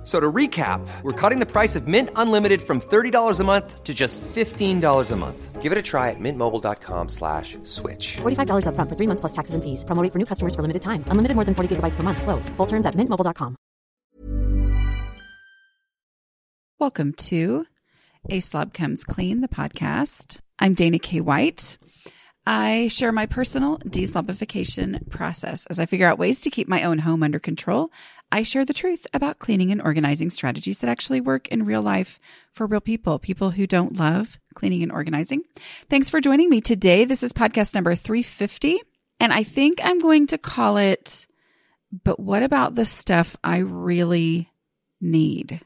F- So to recap, we're cutting the price of Mint Unlimited from $30 a month to just $15 a month. Give it a try at mintmobile.com slash switch. $45 upfront for three months plus taxes and fees. Promo rate for new customers for limited time. Unlimited more than 40 gigabytes per month. Slows. Full terms at mintmobile.com. Welcome to A Slob Comes Clean, the podcast. I'm Dana K. White. I share my personal deslobification process as I figure out ways to keep my own home under control. I share the truth about cleaning and organizing strategies that actually work in real life for real people, people who don't love cleaning and organizing. Thanks for joining me today. This is podcast number 350, and I think I'm going to call it, But What About the Stuff I Really Need?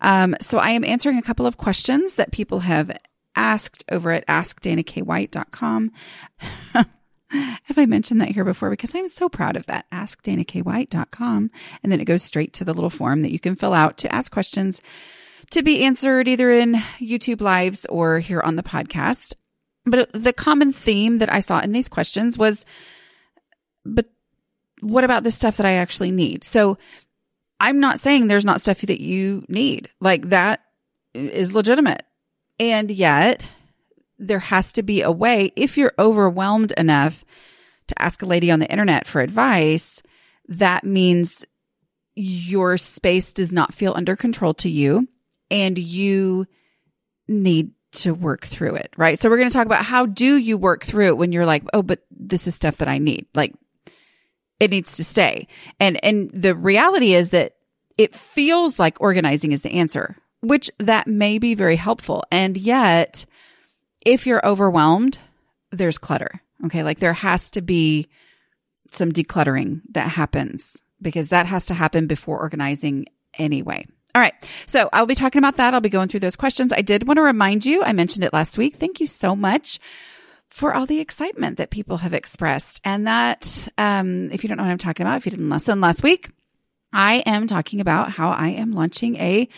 Um, so I am answering a couple of questions that people have asked over at askdanakWhite.com. have I mentioned that here before? Because I'm so proud of that. AskDanaKWhite.com. And then it goes straight to the little form that you can fill out to ask questions to be answered either in YouTube lives or here on the podcast. But the common theme that I saw in these questions was, but what about the stuff that I actually need? So I'm not saying there's not stuff that you need. Like that is legitimate. And yet there has to be a way if you're overwhelmed enough to ask a lady on the internet for advice, that means your space does not feel under control to you and you need to work through it, right? So we're going to talk about how do you work through it when you're like, "Oh, but this is stuff that I need." Like it needs to stay. And and the reality is that it feels like organizing is the answer, which that may be very helpful. And yet, if you're overwhelmed, there's clutter. Okay, like there has to be some decluttering that happens because that has to happen before organizing anyway. All right. So I'll be talking about that. I'll be going through those questions. I did want to remind you, I mentioned it last week. Thank you so much for all the excitement that people have expressed. And that, um, if you don't know what I'm talking about, if you didn't listen last week, I am talking about how I am launching a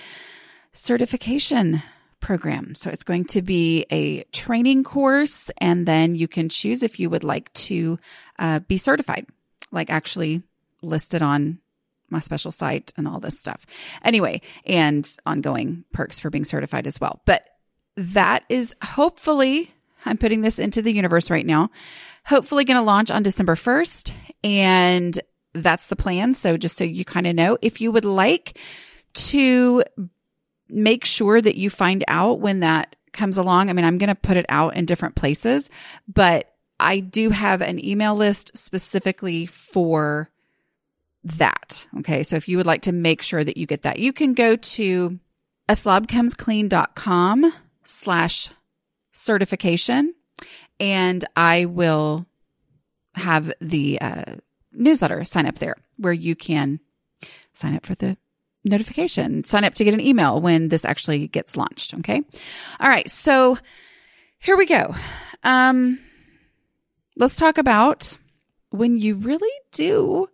certification program. So it's going to be a training course, and then you can choose if you would like to uh, be certified, like actually listed on my special site and all this stuff. Anyway, and ongoing perks for being certified as well. But that is hopefully, I'm putting this into the universe right now, hopefully going to launch on December 1st. And that's the plan. So just so you kind of know, if you would like to make sure that you find out when that comes along, I mean, I'm going to put it out in different places, but I do have an email list specifically for that. Okay. So if you would like to make sure that you get that, you can go to a aslobcomesclean.com slash certification and I will have the uh, newsletter sign up there where you can sign up for the notification, sign up to get an email when this actually gets launched. Okay. All right. So here we go. Um, let's talk about when you really do,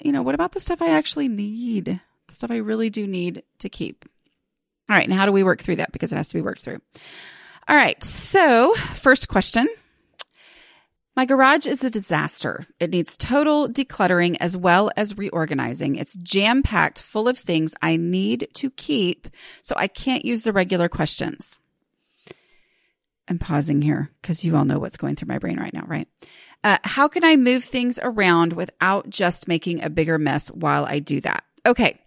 you know, what about the stuff I actually need? The stuff I really do need to keep. All right. And how do we work through that? Because it has to be worked through. All right. So first question. My garage is a disaster. It needs total decluttering as well as reorganizing. It's jam packed full of things I need to keep, so I can't use the regular questions. I'm pausing here because you all know what's going through my brain right now, right? Uh, how can I move things around without just making a bigger mess while I do that? Okay.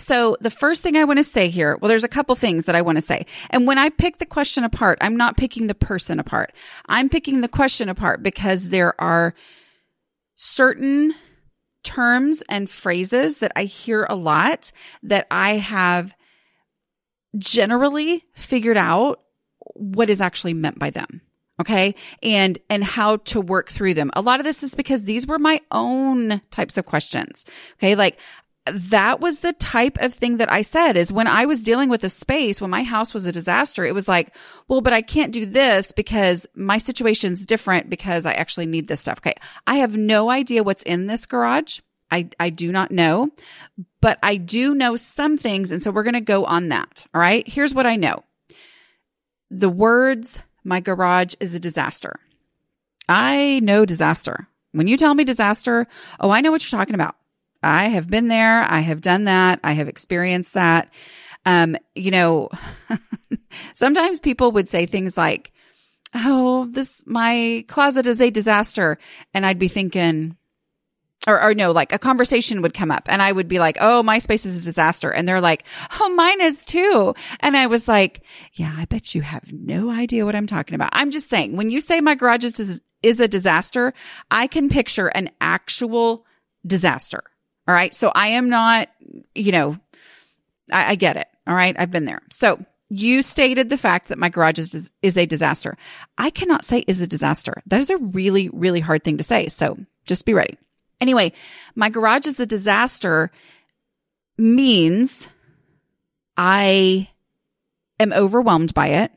So the first thing I want to say here, well, there's a couple things that I want to say. And when I pick the question apart, I'm not picking the person apart. I'm picking the question apart because there are certain terms and phrases that I hear a lot that I have generally figured out what is actually meant by them. Okay. And, and how to work through them. A lot of this is because these were my own types of questions. Okay. Like that was the type of thing that I said is when I was dealing with a space, when my house was a disaster, it was like, well, but I can't do this because my situation's different because I actually need this stuff. Okay. I have no idea what's in this garage I, I do not know, but I do know some things. And so we're going to go on that. All right. Here's what I know. The words, my garage is a disaster. I know disaster. When you tell me disaster, oh, I know what you're talking about. I have been there. I have done that. I have experienced that. Um, you know, sometimes people would say things like, Oh, this, my closet is a disaster. And I'd be thinking, or, or no, like a conversation would come up and I would be like, Oh, my space is a disaster. And they're like, Oh, mine is too. And I was like, Yeah, I bet you have no idea what I'm talking about. I'm just saying, when you say my garage is, is a disaster, I can picture an actual disaster. All right. So I am not, you know, I, I get it. All right. I've been there. So you stated the fact that my garage is, is a disaster. I cannot say is a disaster. That is a really, really hard thing to say. So just be ready. Anyway, my garage is a disaster means I am overwhelmed by it.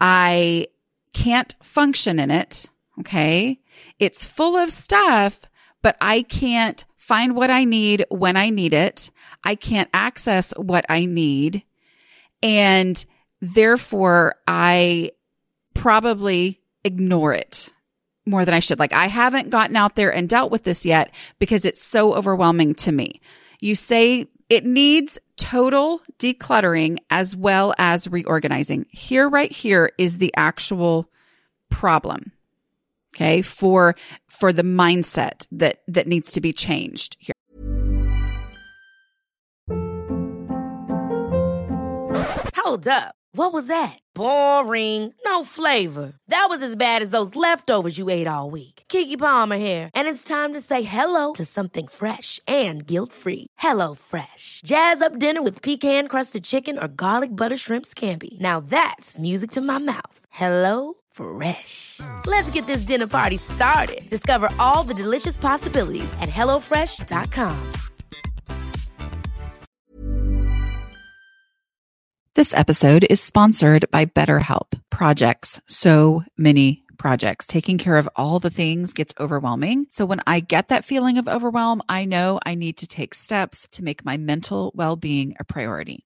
I can't function in it. Okay. It's full of stuff, but I can't find what I need when I need it. I can't access what I need. And therefore I probably ignore it more than I should. Like I haven't gotten out there and dealt with this yet because it's so overwhelming to me. You say it needs total decluttering as well as reorganizing. Here, right here is the actual problem. Okay. For, for the mindset that, that needs to be changed here. Hold up. What was that? Boring. No flavor. That was as bad as those leftovers you ate all week. Keke Palmer here, and it's time to say hello to something fresh and guilt-free. Hello Fresh. Jazz up dinner with pecan-crusted chicken or garlic butter shrimp scampi. Now that's music to my mouth. Hello Fresh. Let's get this dinner party started. Discover all the delicious possibilities at hellofresh.com. This episode is sponsored by BetterHelp. Projects, so many projects. Taking care of all the things gets overwhelming. So when I get that feeling of overwhelm, I know I need to take steps to make my mental well being a priority.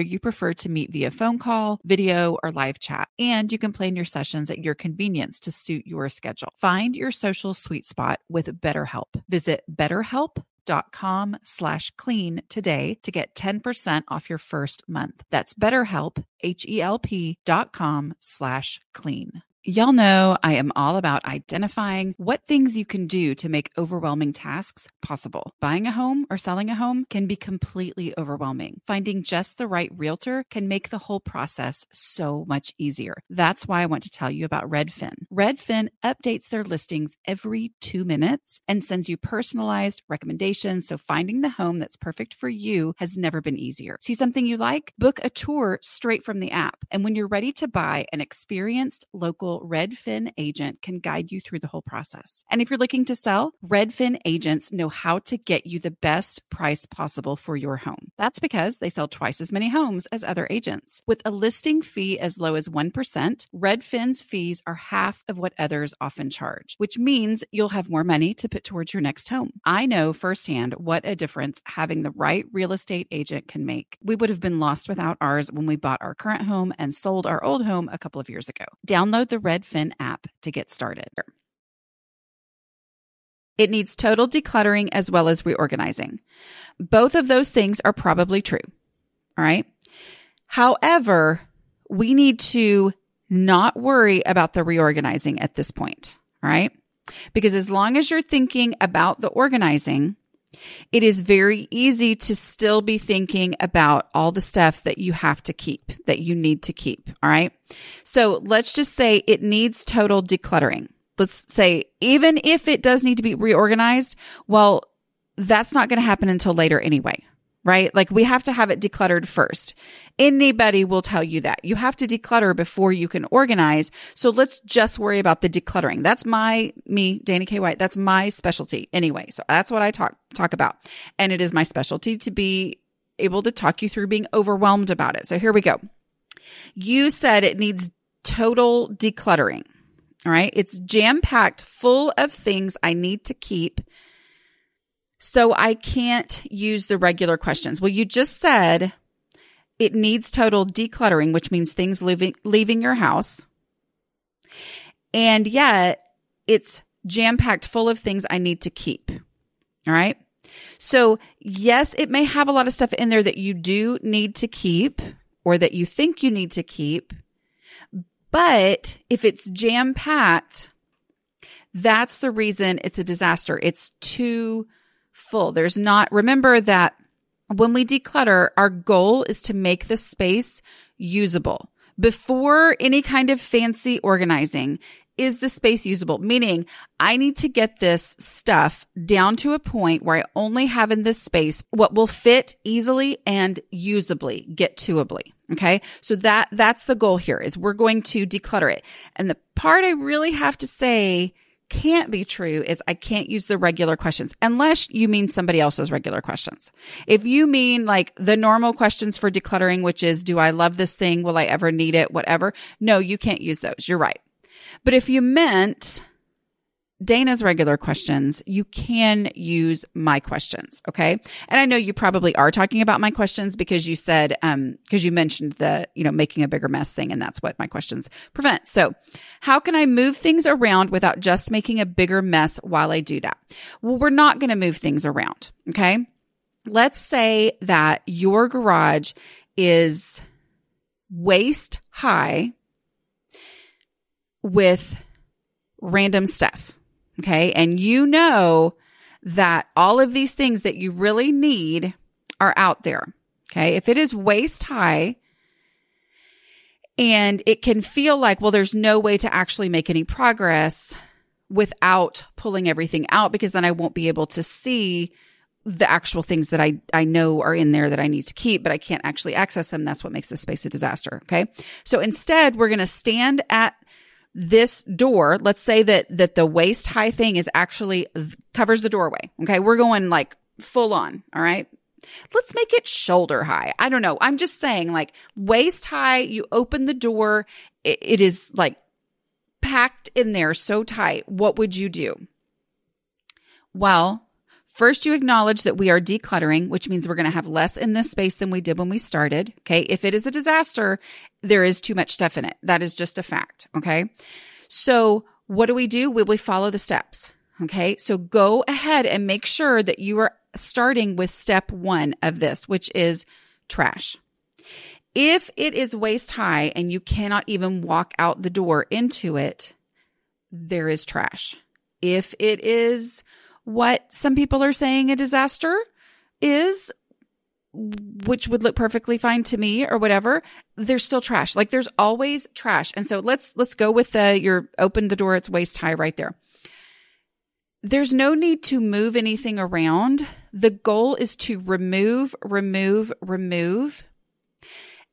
you prefer to meet via phone call, video, or live chat. And you can plan your sessions at your convenience to suit your schedule. Find your social sweet spot with BetterHelp. Visit betterhelp.com slash clean today to get 10% off your first month. That's betterhelp, H-E-L-P dot com slash clean. Y'all know I am all about identifying what things you can do to make overwhelming tasks possible. Buying a home or selling a home can be completely overwhelming. Finding just the right realtor can make the whole process so much easier. That's why I want to tell you about Redfin. Redfin updates their listings every two minutes and sends you personalized recommendations. So finding the home that's perfect for you has never been easier. See something you like? Book a tour straight from the app. And when you're ready to buy, an experienced local Redfin agent can guide you through the whole process. And if you're looking to sell, Redfin agents know how to get you the best price possible for your home. That's because they sell twice as many homes as other agents. With a listing fee as low as 1%, Redfin's fees are half of what others often charge, which means you'll have more money to put towards your next home. I know firsthand what a difference having the right real estate agent can make. We would have been lost without ours when we bought our current home and sold our old home a couple of years ago. Download the Redfin app to get started. It needs total decluttering as well as reorganizing. Both of those things are probably true. All right. However, we need to not worry about the reorganizing at this point. All right. Because as long as you're thinking about the organizing, it is very easy to still be thinking about all the stuff that you have to keep, that you need to keep. All right. So let's just say it needs total decluttering. Let's say, even if it does need to be reorganized, well, that's not going to happen until later anyway, right? Like we have to have it decluttered first. Anybody will tell you that you have to declutter before you can organize. So let's just worry about the decluttering. That's my, me, Dana K. White. That's my specialty anyway. So that's what I talk, talk about. And it is my specialty to be able to talk you through being overwhelmed about it. So here we go. You said it needs total decluttering. All right. It's jam packed full of things I need to keep. So I can't use the regular questions. Well, you just said it needs total decluttering, which means things leaving, leaving your house. And yet it's jam packed full of things I need to keep. All right. So yes, it may have a lot of stuff in there that you do need to keep or that you think you need to keep. But if it's jam packed, that's the reason it's a disaster. It's too full. There's not, remember that when we declutter, our goal is to make the space usable. Before any kind of fancy organizing, is the space usable? Meaning I need to get this stuff down to a point where I only have in this space what will fit easily and usably, get toably. Okay. So that, that's the goal here is we're going to declutter it. And the part I really have to say can't be true is I can't use the regular questions unless you mean somebody else's regular questions. If you mean like the normal questions for decluttering, which is, do I love this thing? Will I ever need it? Whatever. No, you can't use those. You're right. But if you meant Dana's regular questions, you can use my questions. Okay. And I know you probably are talking about my questions because you said, um, because you mentioned the, you know, making a bigger mess thing. And that's what my questions prevent. So how can I move things around without just making a bigger mess while I do that? Well, we're not going to move things around. Okay. Let's say that your garage is waist high with random stuff. Okay. And you know that all of these things that you really need are out there. Okay. If it is waist high and it can feel like, well, there's no way to actually make any progress without pulling everything out because then I won't be able to see the actual things that I, I know are in there that I need to keep, but I can't actually access them. That's what makes this space a disaster. Okay. So instead, we're going to stand at this door, let's say that, that the waist high thing is actually covers the doorway. Okay. We're going like full on. All right. Let's make it shoulder high. I don't know. I'm just saying like waist high, you open the door. it, it is like packed in there so tight. What would you do? Well, First, you acknowledge that we are decluttering, which means we're going to have less in this space than we did when we started. Okay. If it is a disaster, there is too much stuff in it. That is just a fact. Okay. So what do we do? Will we follow the steps? Okay. So go ahead and make sure that you are starting with step one of this, which is trash. If it is waist high and you cannot even walk out the door into it, there is trash. If it is what some people are saying a disaster is, which would look perfectly fine to me or whatever, there's still trash. Like there's always trash. And so let's, let's go with the, you're open the door, it's waist high right there. There's no need to move anything around. The goal is to remove, remove, remove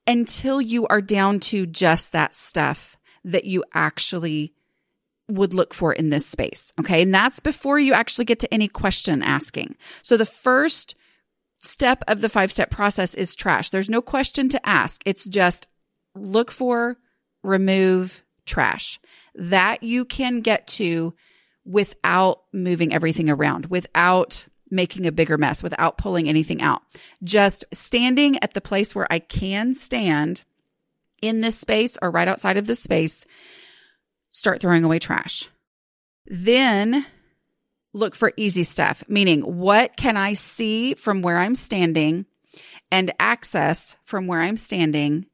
until you are down to just that stuff that you actually would look for in this space. Okay. And that's before you actually get to any question asking. So the first step of the five step process is trash. There's no question to ask. It's just look for, remove trash that you can get to without moving everything around, without making a bigger mess, without pulling anything out. Just standing at the place where I can stand in this space or right outside of this space start throwing away trash. Then look for easy stuff, meaning what can I see from where I'm standing and access from where I'm standing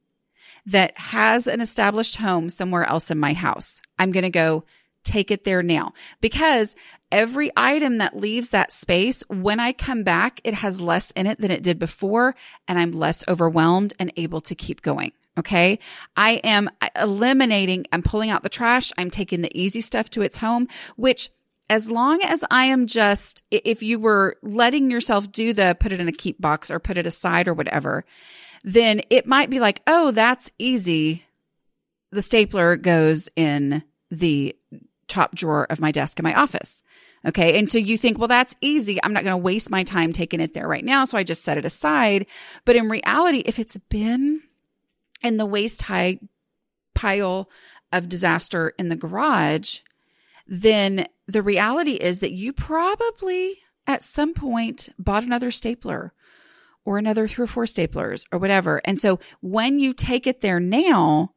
that has an established home somewhere else in my house. I'm going to go take it there now because every item that leaves that space, when I come back, it has less in it than it did before and I'm less overwhelmed and able to keep going. Okay. I am uh, eliminating, I'm pulling out the trash. I'm taking the easy stuff to its home, which as long as I am just, if you were letting yourself do the put it in a keep box or put it aside or whatever, then it might be like, oh, that's easy. The stapler goes in the top drawer of my desk in my office. Okay. And so you think, well, that's easy. I'm not going to waste my time taking it there right now. So I just set it aside. But in reality, if it's been in the waist high pile of disaster in the garage, then the reality is that you probably at some point bought another stapler or another three or four staplers or whatever. And so when you take it there now,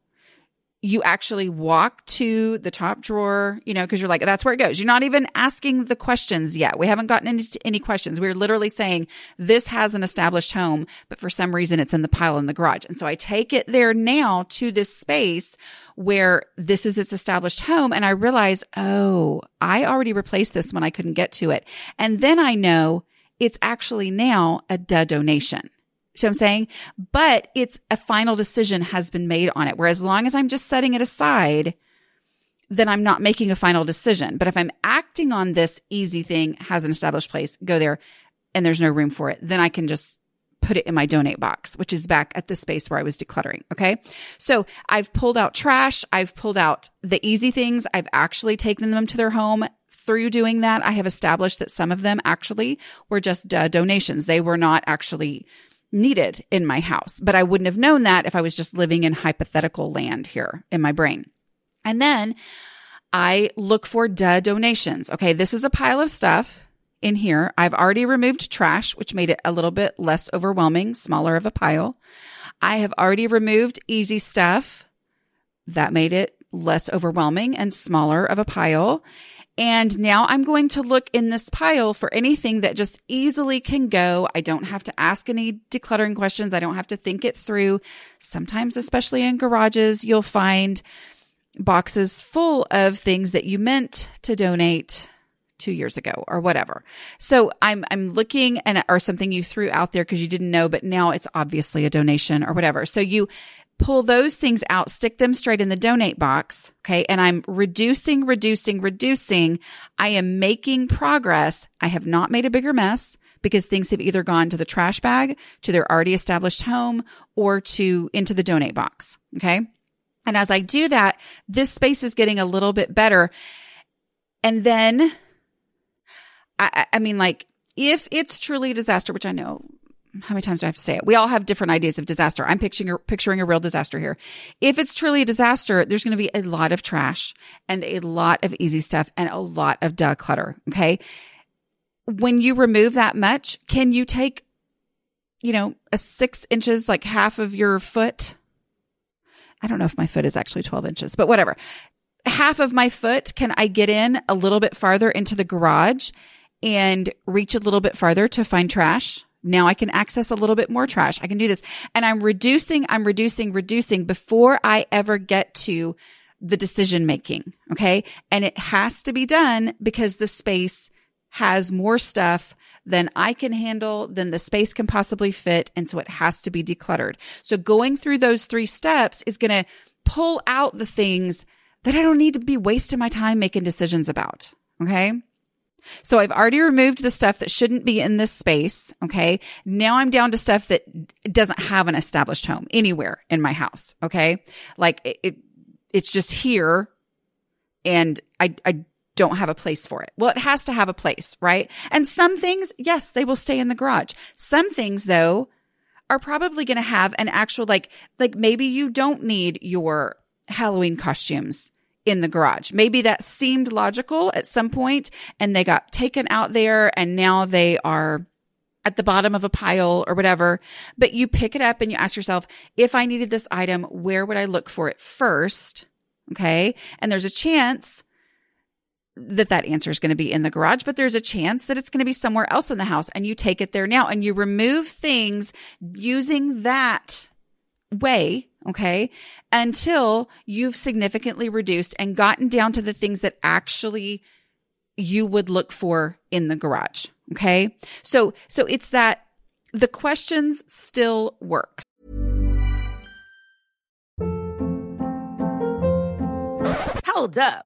you actually walk to the top drawer, you know, because you're like, that's where it goes. You're not even asking the questions yet. We haven't gotten into any questions. We're literally saying this has an established home, but for some reason it's in the pile in the garage. And so I take it there now to this space where this is its established home. And I realize, oh, I already replaced this when I couldn't get to it. And then I know it's actually now a donation. See what I'm saying? But it's a final decision has been made on it. Where as long as I'm just setting it aside, then I'm not making a final decision. But if I'm acting on this easy thing, has an established place, go there, and there's no room for it, then I can just put it in my donate box, which is back at the space where I was decluttering. Okay. So I've pulled out trash. I've pulled out the easy things. I've actually taken them to their home. Through doing that, I have established that some of them actually were just uh, donations. They were not actually needed in my house, but I wouldn't have known that if I was just living in hypothetical land here in my brain. And then I look for duh donations. Okay. This is a pile of stuff in here. I've already removed trash, which made it a little bit less overwhelming, smaller of a pile. I have already removed easy stuff. That made it less overwhelming and smaller of a pile. And now I'm going to look in this pile for anything that just easily can go. I don't have to ask any decluttering questions. I don't have to think it through. Sometimes, especially in garages, you'll find boxes full of things that you meant to donate two years ago or whatever. So I'm, I'm looking and, or something you threw out there because you didn't know, but now it's obviously a donation or whatever. So you pull those things out, stick them straight in the donate box. Okay. And I'm reducing, reducing, reducing. I am making progress. I have not made a bigger mess because things have either gone to the trash bag, to their already established home or to into the donate box. Okay. And as I do that, this space is getting a little bit better. And then I, I mean, like, if it's truly a disaster, which I know, how many times do I have to say it? We all have different ideas of disaster. I'm picturing, picturing a real disaster here. If it's truly a disaster, there's going to be a lot of trash and a lot of easy stuff and a lot of duh clutter. Okay. When you remove that much, can you take, you know, a six inches, like half of your foot? I don't know if my foot is actually 12 inches, but whatever. Half of my foot, can I get in a little bit farther into the garage and reach a little bit farther to find trash? Now I can access a little bit more trash. I can do this. And I'm reducing, I'm reducing, reducing before I ever get to the decision making. Okay. And it has to be done because the space has more stuff than I can handle, than the space can possibly fit. And so it has to be decluttered. So going through those three steps is going to pull out the things that I don't need to be wasting my time making decisions about. Okay. So I've already removed the stuff that shouldn't be in this space. Okay. Now I'm down to stuff that doesn't have an established home anywhere in my house. Okay. Like it, it it's just here and I, I don't have a place for it. Well, it has to have a place, right? And some things, yes, they will stay in the garage. Some things though are probably going to have an actual, like, like maybe you don't need your Halloween costumes in the garage. Maybe that seemed logical at some point and they got taken out there and now they are at the bottom of a pile or whatever. But you pick it up and you ask yourself, if I needed this item, where would I look for it first? Okay. And there's a chance that that answer is going to be in the garage, but there's a chance that it's going to be somewhere else in the house and you take it there now and you remove things using that way. Okay. Until you've significantly reduced and gotten down to the things that actually you would look for in the garage. Okay. So, so it's that the questions still work. Hold up.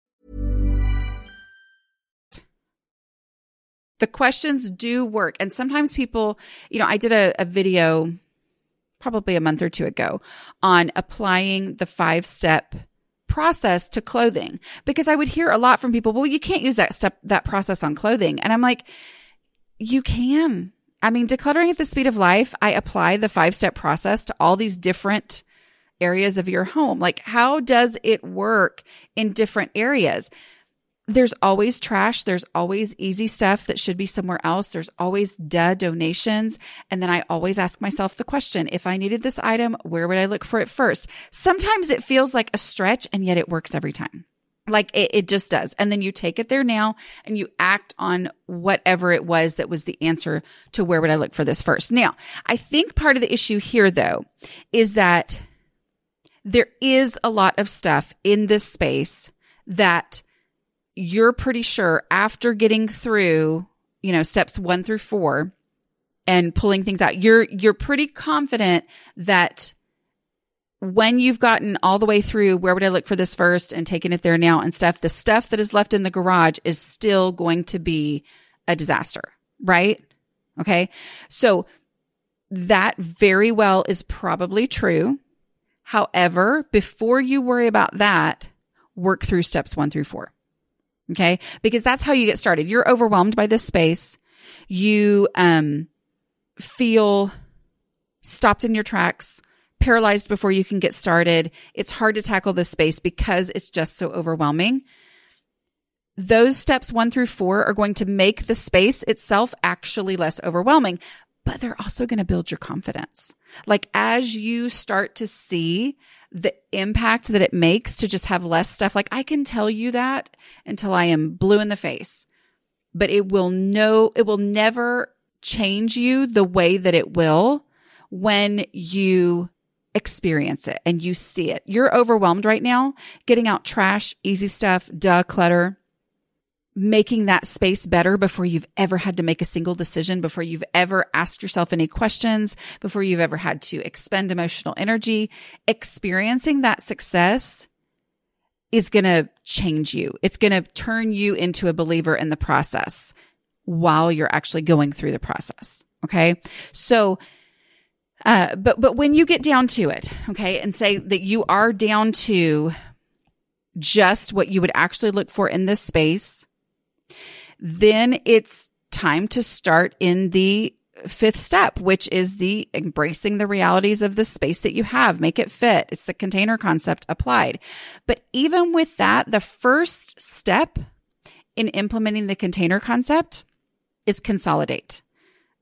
The questions do work. And sometimes people, you know, I did a, a video probably a month or two ago on applying the five step process to clothing because I would hear a lot from people, well, you can't use that step, that process on clothing. And I'm like, you can. I mean, decluttering at the speed of life, I apply the five step process to all these different areas of your home. Like, how does it work in different areas? There's always trash. There's always easy stuff that should be somewhere else. There's always duh donations. And then I always ask myself the question, if I needed this item, where would I look for it first? Sometimes it feels like a stretch and yet it works every time. Like it, it just does. And then you take it there now and you act on whatever it was that was the answer to where would I look for this first. Now, I think part of the issue here though is that there is a lot of stuff in this space that you're pretty sure after getting through, you know, steps one through four and pulling things out, you're, you're pretty confident that when you've gotten all the way through, where would I look for this first and taking it there now and stuff, the stuff that is left in the garage is still going to be a disaster, right? Okay. So that very well is probably true. However, before you worry about that, work through steps one through four. Okay. Because that's how you get started. You're overwhelmed by this space. You, um, feel stopped in your tracks, paralyzed before you can get started. It's hard to tackle this space because it's just so overwhelming. Those steps one through four are going to make the space itself actually less overwhelming, but they're also going to build your confidence. Like as you start to see the impact that it makes to just have less stuff. Like I can tell you that until I am blue in the face, but it will no, it will never change you the way that it will when you experience it and you see it. You're overwhelmed right now, getting out trash, easy stuff, duh, clutter making that space better before you've ever had to make a single decision, before you've ever asked yourself any questions, before you've ever had to expend emotional energy, experiencing that success is going to change you. It's going to turn you into a believer in the process while you're actually going through the process. Okay. So, uh, but, but when you get down to it, okay, and say that you are down to just what you would actually look for in this space, then it's time to start in the fifth step, which is the embracing the realities of the space that you have. Make it fit. It's the container concept applied. But even with that, the first step in implementing the container concept is consolidate.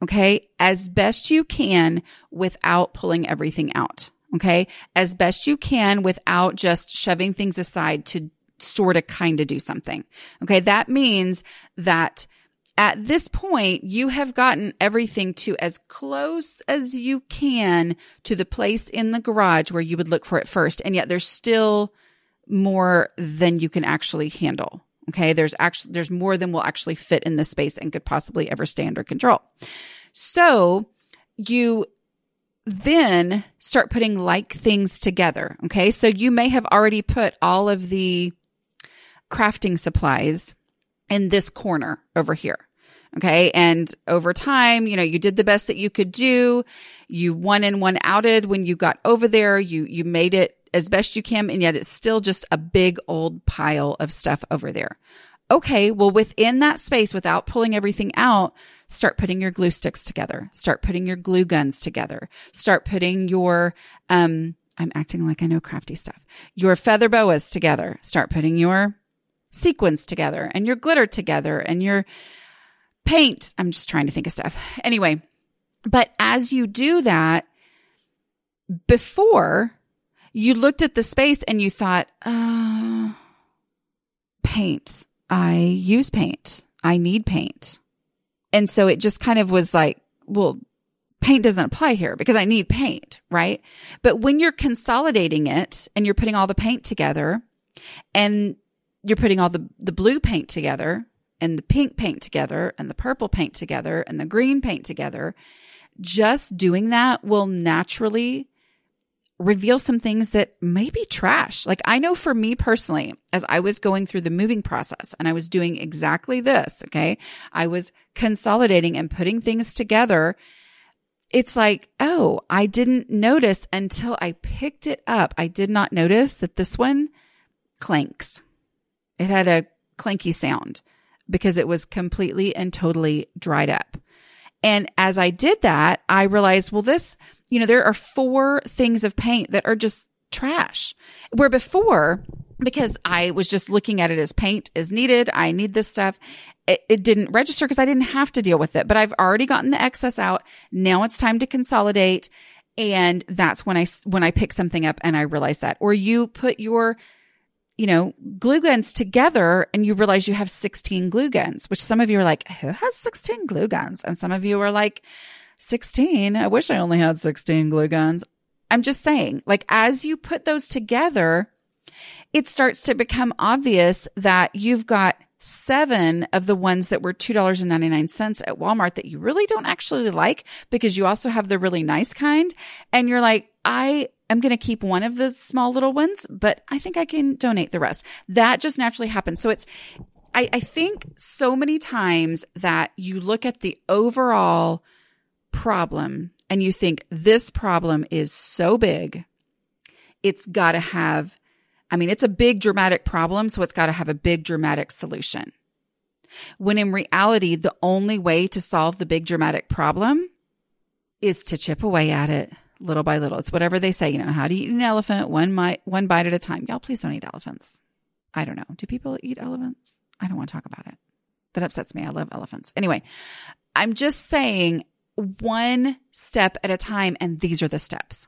Okay. As best you can without pulling everything out. Okay. As best you can without just shoving things aside to sort of kind of do something. Okay. That means that at this point, you have gotten everything to as close as you can to the place in the garage where you would look for it first. And yet there's still more than you can actually handle. Okay. There's actually, there's more than will actually fit in this space and could possibly ever stay under control. So you then start putting like things together. Okay. So you may have already put all of the crafting supplies in this corner over here. Okay. And over time, you know, you did the best that you could do. You one in, one outed when you got over there. You, you made it as best you can. And yet it's still just a big old pile of stuff over there. okay, well, within that space, without pulling everything out, start putting your glue sticks together. Start putting your glue guns together. Start putting your, um, I'm acting like I know crafty stuff. Your feather boas together. Start putting your sequins together and your glitter together and your paint. I'm just trying to think of stuff. Anyway, but as you do that, before you looked at the space and you thought, uh, paint. I use paint. I need paint. And so it just kind of was like, well, paint doesn't apply here because I need paint, right? But when you're consolidating it and you're putting all the paint together and you're putting all the, the blue paint together and the pink paint together and the purple paint together and the green paint together, just doing that will naturally reveal some things that may be trash. Like I know for me personally, as I was going through the moving process and I was doing exactly this, okay, I was consolidating and putting things together. It's like, oh, I didn't notice until I picked it up. I did not notice that this one clanks. It had a clanky sound because it was completely and totally dried up. And as I did that, I realized, well, this, you know, there are four things of paint that are just trash. Where before, because I was just looking at it as paint is needed, I need this stuff. It, it didn't register because I didn't have to deal with it, but I've already gotten the excess out. Now it's time to consolidate. And that's when I, when I pick something up and I realize that, or you put your you know, glue guns together and you realize you have 16 glue guns, which some of you are like, who has 16 glue guns? And some of you are like, 16. I wish I only had 16 glue guns. I'm just saying, like, as you put those together, it starts to become obvious that you've got seven of the ones that were $2.99 at Walmart that you really don't actually like because you also have the really nice kind. And you're like, I am going to keep one of the small little ones, but I think I can donate the rest. That just naturally happens. So it's, I, I think so many times that you look at the overall problem and you think this problem is so big, it's got to have, I mean, it's a big dramatic problem. So it's got to have a big dramatic solution. When in reality, the only way to solve the big dramatic problem is to chip away at it little by little. It's whatever they say, you know, how you eat an elephant? One bite, one bite at a time. Y'all, please don't eat elephants. I don't know. Do people eat elephants? I don't want to talk about it. That upsets me. I love elephants. Anyway, I'm just saying one step at a time. And these are the steps.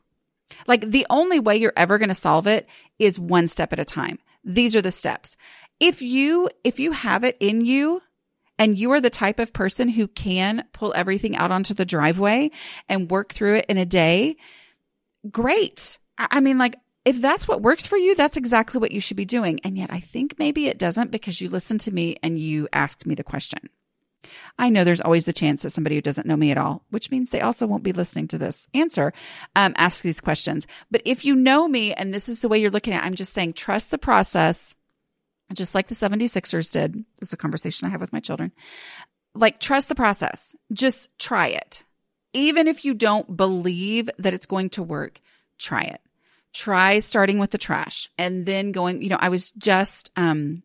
Like the only way you're ever going to solve it is one step at a time. These are the steps. If you, if you have it in you and you are the type of person who can pull everything out onto the driveway and work through it in a day, great. I mean, like, if that's what works for you, that's exactly what you should be doing. And yet I think maybe it doesn't because you listened to me and you asked me the question. I know there's always the chance that somebody who doesn't know me at all, which means they also won't be listening to this answer, um, ask these questions. But if you know me and this is the way you're looking at, I'm just saying trust the process just like the 76ers did. This is a conversation I have with my children. Like, trust the process. Just try it. Even if you don't believe that it's going to work, try it. Try starting with the trash and then going, you know, I was just, um,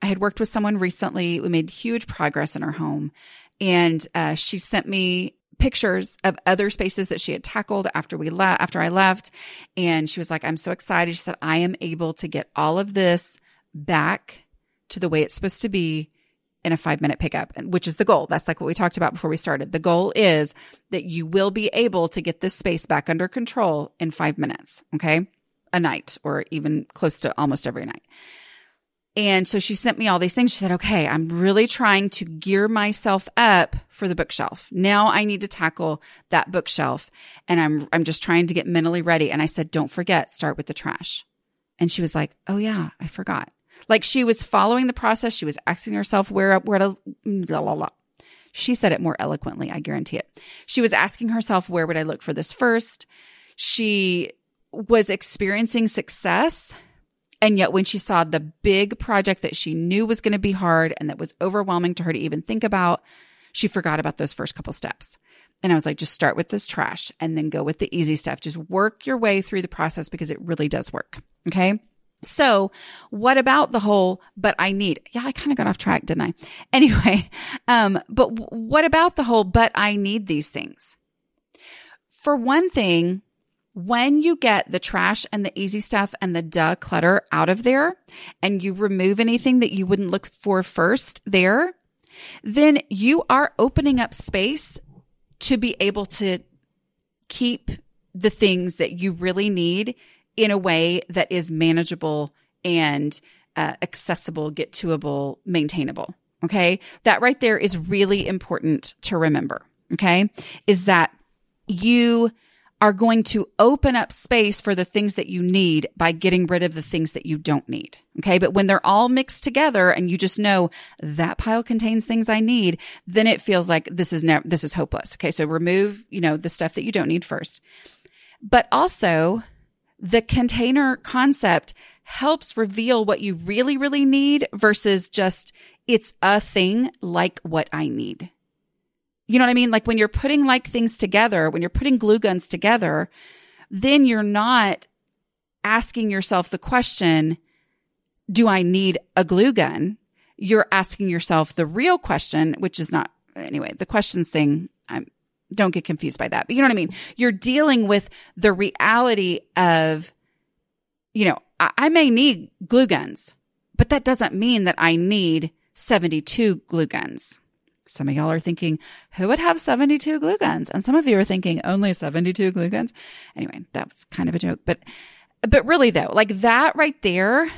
I had worked with someone recently. We made huge progress in our home and, uh, she sent me pictures of other spaces that she had tackled after we left, after I left. And she was like, I'm so excited. She said, I am able to get all of this back to the way it's supposed to be in a five minute pickup, which is the goal. That's like what we talked about before we started. The goal is that you will be able to get this space back under control in five minutes. Okay. A night or even close to almost every night. And so she sent me all these things. She said, okay, I'm really trying to gear myself up for the bookshelf. Now I need to tackle that bookshelf and I'm, I'm just trying to get mentally ready. And I said, don't forget, start with the trash. And she was like, oh yeah, I forgot. Like she was following the process. She was asking herself where, where to, blah, blah, blah. She said it more eloquently. I guarantee it. She was asking herself, where would I look for this first? She was experiencing success. And yet when she saw the big project that she knew was going to be hard and that was overwhelming to her to even think about, she forgot about those first couple steps. And I was like, just start with this trash and then go with the easy stuff. Just work your way through the process because it really does work. Okay. So, what about the whole, but I need? Yeah, I kind of got off track, didn't I? Anyway, um, but w- what about the whole, but I need these things? For one thing, when you get the trash and the easy stuff and the duh clutter out of there and you remove anything that you wouldn't look for first there, then you are opening up space to be able to keep the things that you really need in a way that is manageable and uh, accessible, get toable, maintainable. Okay. That right there is really important to remember. Okay. Is that you are going to open up space for the things that you need by getting rid of the things that you don't need. Okay. But when they're all mixed together and you just know that pile contains things I need, then it feels like this is never, this is hopeless. Okay. So remove, you know, the stuff that you don't need first. But also the container concept helps reveal what you really, really need versus just it's a thing like what I need. You know what I mean? Like when you're putting like things together, when you're putting glue guns together, then you're not asking yourself the question, do I need a glue gun? You're asking yourself the real question, which is not, anyway, the questions thing, I'm, don't get confused by that. But you know what I mean? You're dealing with the reality of, you know, I, I may need glue guns, but that doesn't mean that I need 72 glue guns. Some of y'all are thinking, who would have 72 glue guns? And some of you are thinking, only 72 glue guns. Anyway, that was kind of a joke, but, but really though, like that right there,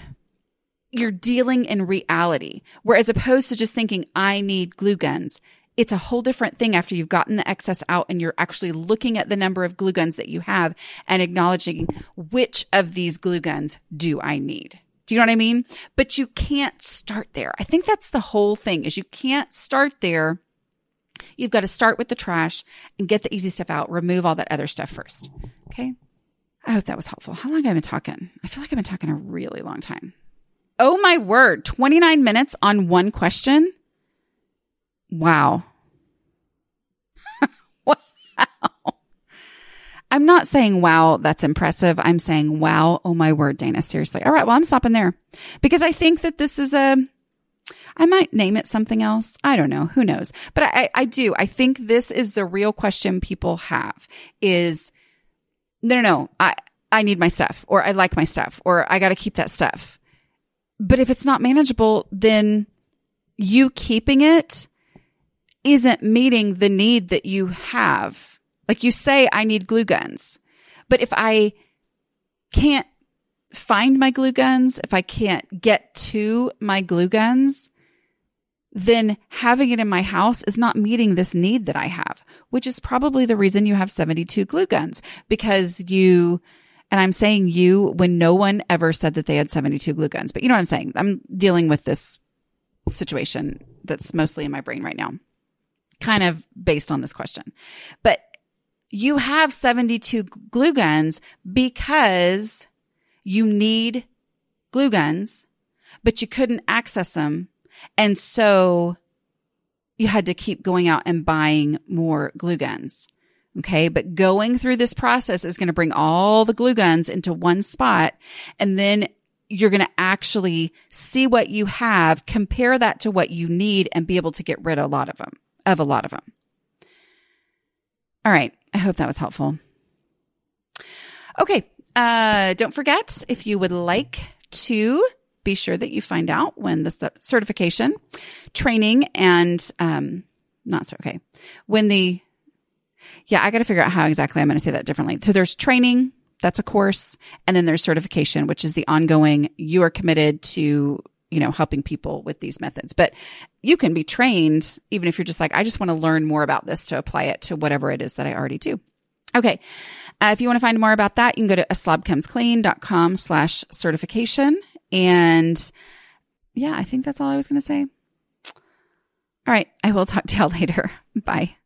you're dealing in reality. Whereas opposed to just thinking, I need glue guns, it's a whole different thing after you've gotten the excess out and you're actually looking at the number of glue guns that you have and acknowledging which of these glue guns do I need. Do you know what I mean? But you can't start there. I think that's the whole thing is you can't start there. You've got to start with the trash and get the easy stuff out, remove all that other stuff first. Okay. I hope that was helpful. How long have I been talking? I feel like I've been talking a really long time. Oh my word. 29 minutes on one question. Wow. I'm not saying, wow, that's impressive. I'm saying, wow, oh my word, Dana, seriously. All right. Well, I'm stopping there because I think that this is a, I might name it something else. I don't know. Who knows? But I, I do. I think this is the real question people have is, no, no, no. I, I need my stuff or I like my stuff or I got to keep that stuff. But if it's not manageable, then you keeping it isn't meeting the need that you have. Like you say, I need glue guns. But if I can't find my glue guns, if I can't get to my glue guns, then having it in my house is not meeting this need that I have, which is probably the reason you have 72 glue guns because you, and I'm saying you when no one ever said that they had 72 glue guns, but you know what I'm saying? I'm dealing with this situation that's mostly in my brain right now kind of based on this question. But you have 72 glue guns because you need glue guns, but you couldn't access them. And so you had to keep going out and buying more glue guns. Okay. But going through this process is going to bring all the glue guns into one spot. And then you're going to actually see what you have, compare that to what you need and be able to get rid of a lot of them of a lot of them. All right. I hope that was helpful. Okay. Uh, don't forget if you would like to be sure that you find out when the certification training and, um, not so, okay. When the, yeah, I got to figure out how exactly I'm going to say that differently. So there's training. That's a course. And then there's certification, which is the ongoing, you are committed to you know, helping people with these methods. But you can be trained even if you're just like, I just want to learn more about this to apply it to whatever it is that I already do. Okay. Uh, if you want to find more about that, you can go to aslobcomesclean.com slash certification. And yeah, I think that's all I was going to say. All right. I will talk to y'all later. Bye.